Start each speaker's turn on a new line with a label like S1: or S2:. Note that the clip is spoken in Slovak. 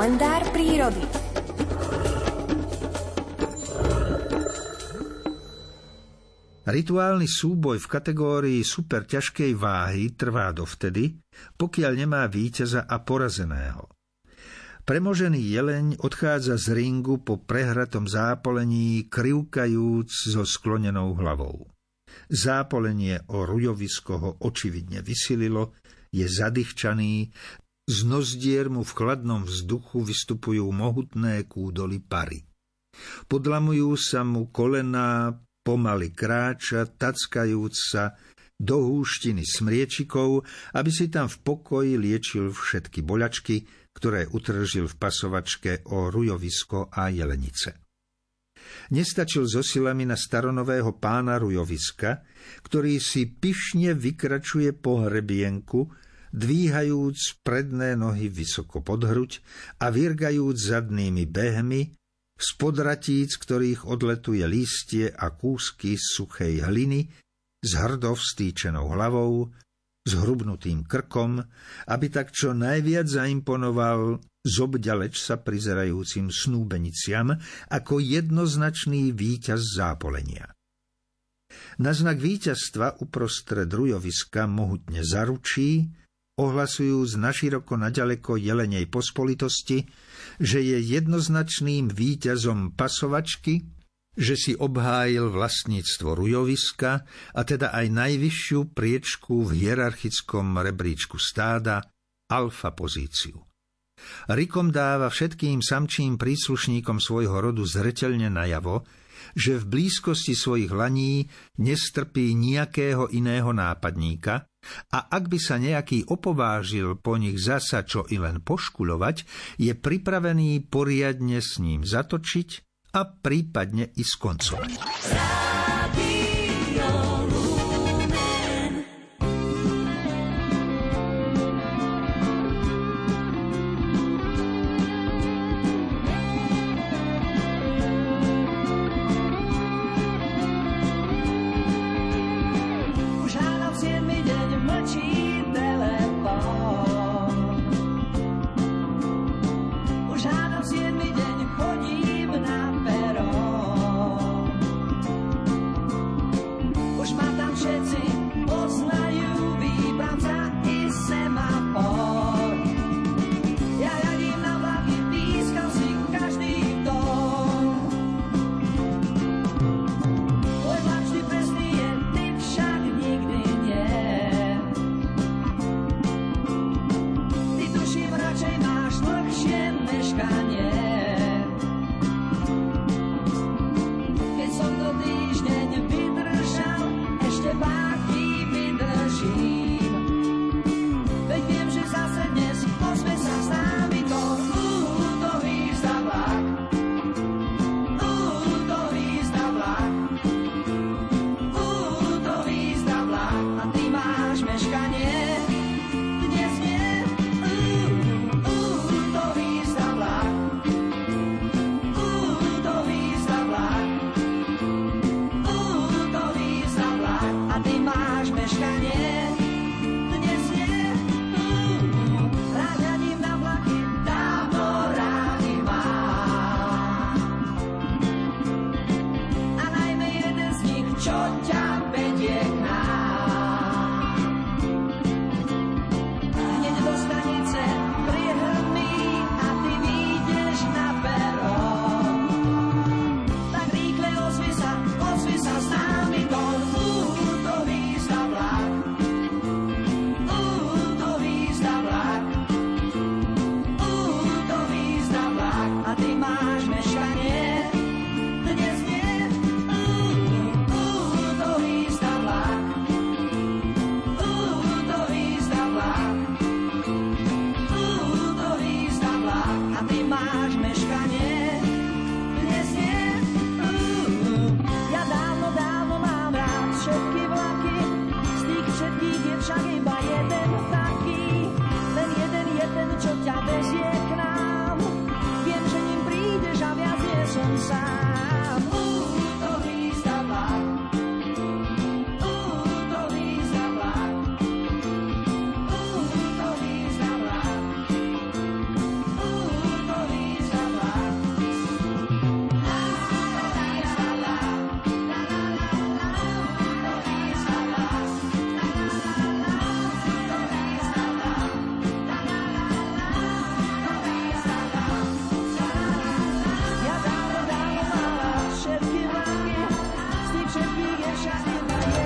S1: kalendár prírody.
S2: Rituálny súboj v kategórii super ťažkej váhy trvá dovtedy, pokiaľ nemá víťaza a porazeného. Premožený jeleň odchádza z ringu po prehratom zápolení, krivkajúc so sklonenou hlavou. Zápolenie o rujovisko ho očividne vysililo, je zadýchčaný, z nozdier mu v chladnom vzduchu vystupujú mohutné kúdoly pary. Podlamujú sa mu kolená, pomaly kráča, tackajúc sa do húštiny smriečikov, aby si tam v pokoji liečil všetky boľačky, ktoré utržil v pasovačke o rujovisko a jelenice. Nestačil so silami na staronového pána rujoviska, ktorý si pyšne vykračuje po hrebienku, dvíhajúc predné nohy vysoko pod hruď a virgajúc zadnými behmi, z podratíc, ktorých odletuje lístie a kúsky suchej hliny, s hrdo vstýčenou hlavou, s hrubnutým krkom, aby tak čo najviac zaimponoval zobďaleč sa prizerajúcim snúbeniciam ako jednoznačný víťaz zápolenia. Na znak víťazstva uprostred rujoviska mohutne zaručí, ohlasujúc naširoko naďaleko jelenej pospolitosti, že je jednoznačným víťazom pasovačky, že si obhájil vlastníctvo rujoviska a teda aj najvyššiu priečku v hierarchickom rebríčku stáda, alfa pozíciu. Rikom dáva všetkým samčím príslušníkom svojho rodu zreteľne najavo, že v blízkosti svojich laní nestrpí nejakého iného nápadníka a ak by sa nejaký opovážil po nich zasa čo i len poškuľovať, je pripravený poriadne s ním zatočiť a prípadne i skoncovať.
S3: Georgia.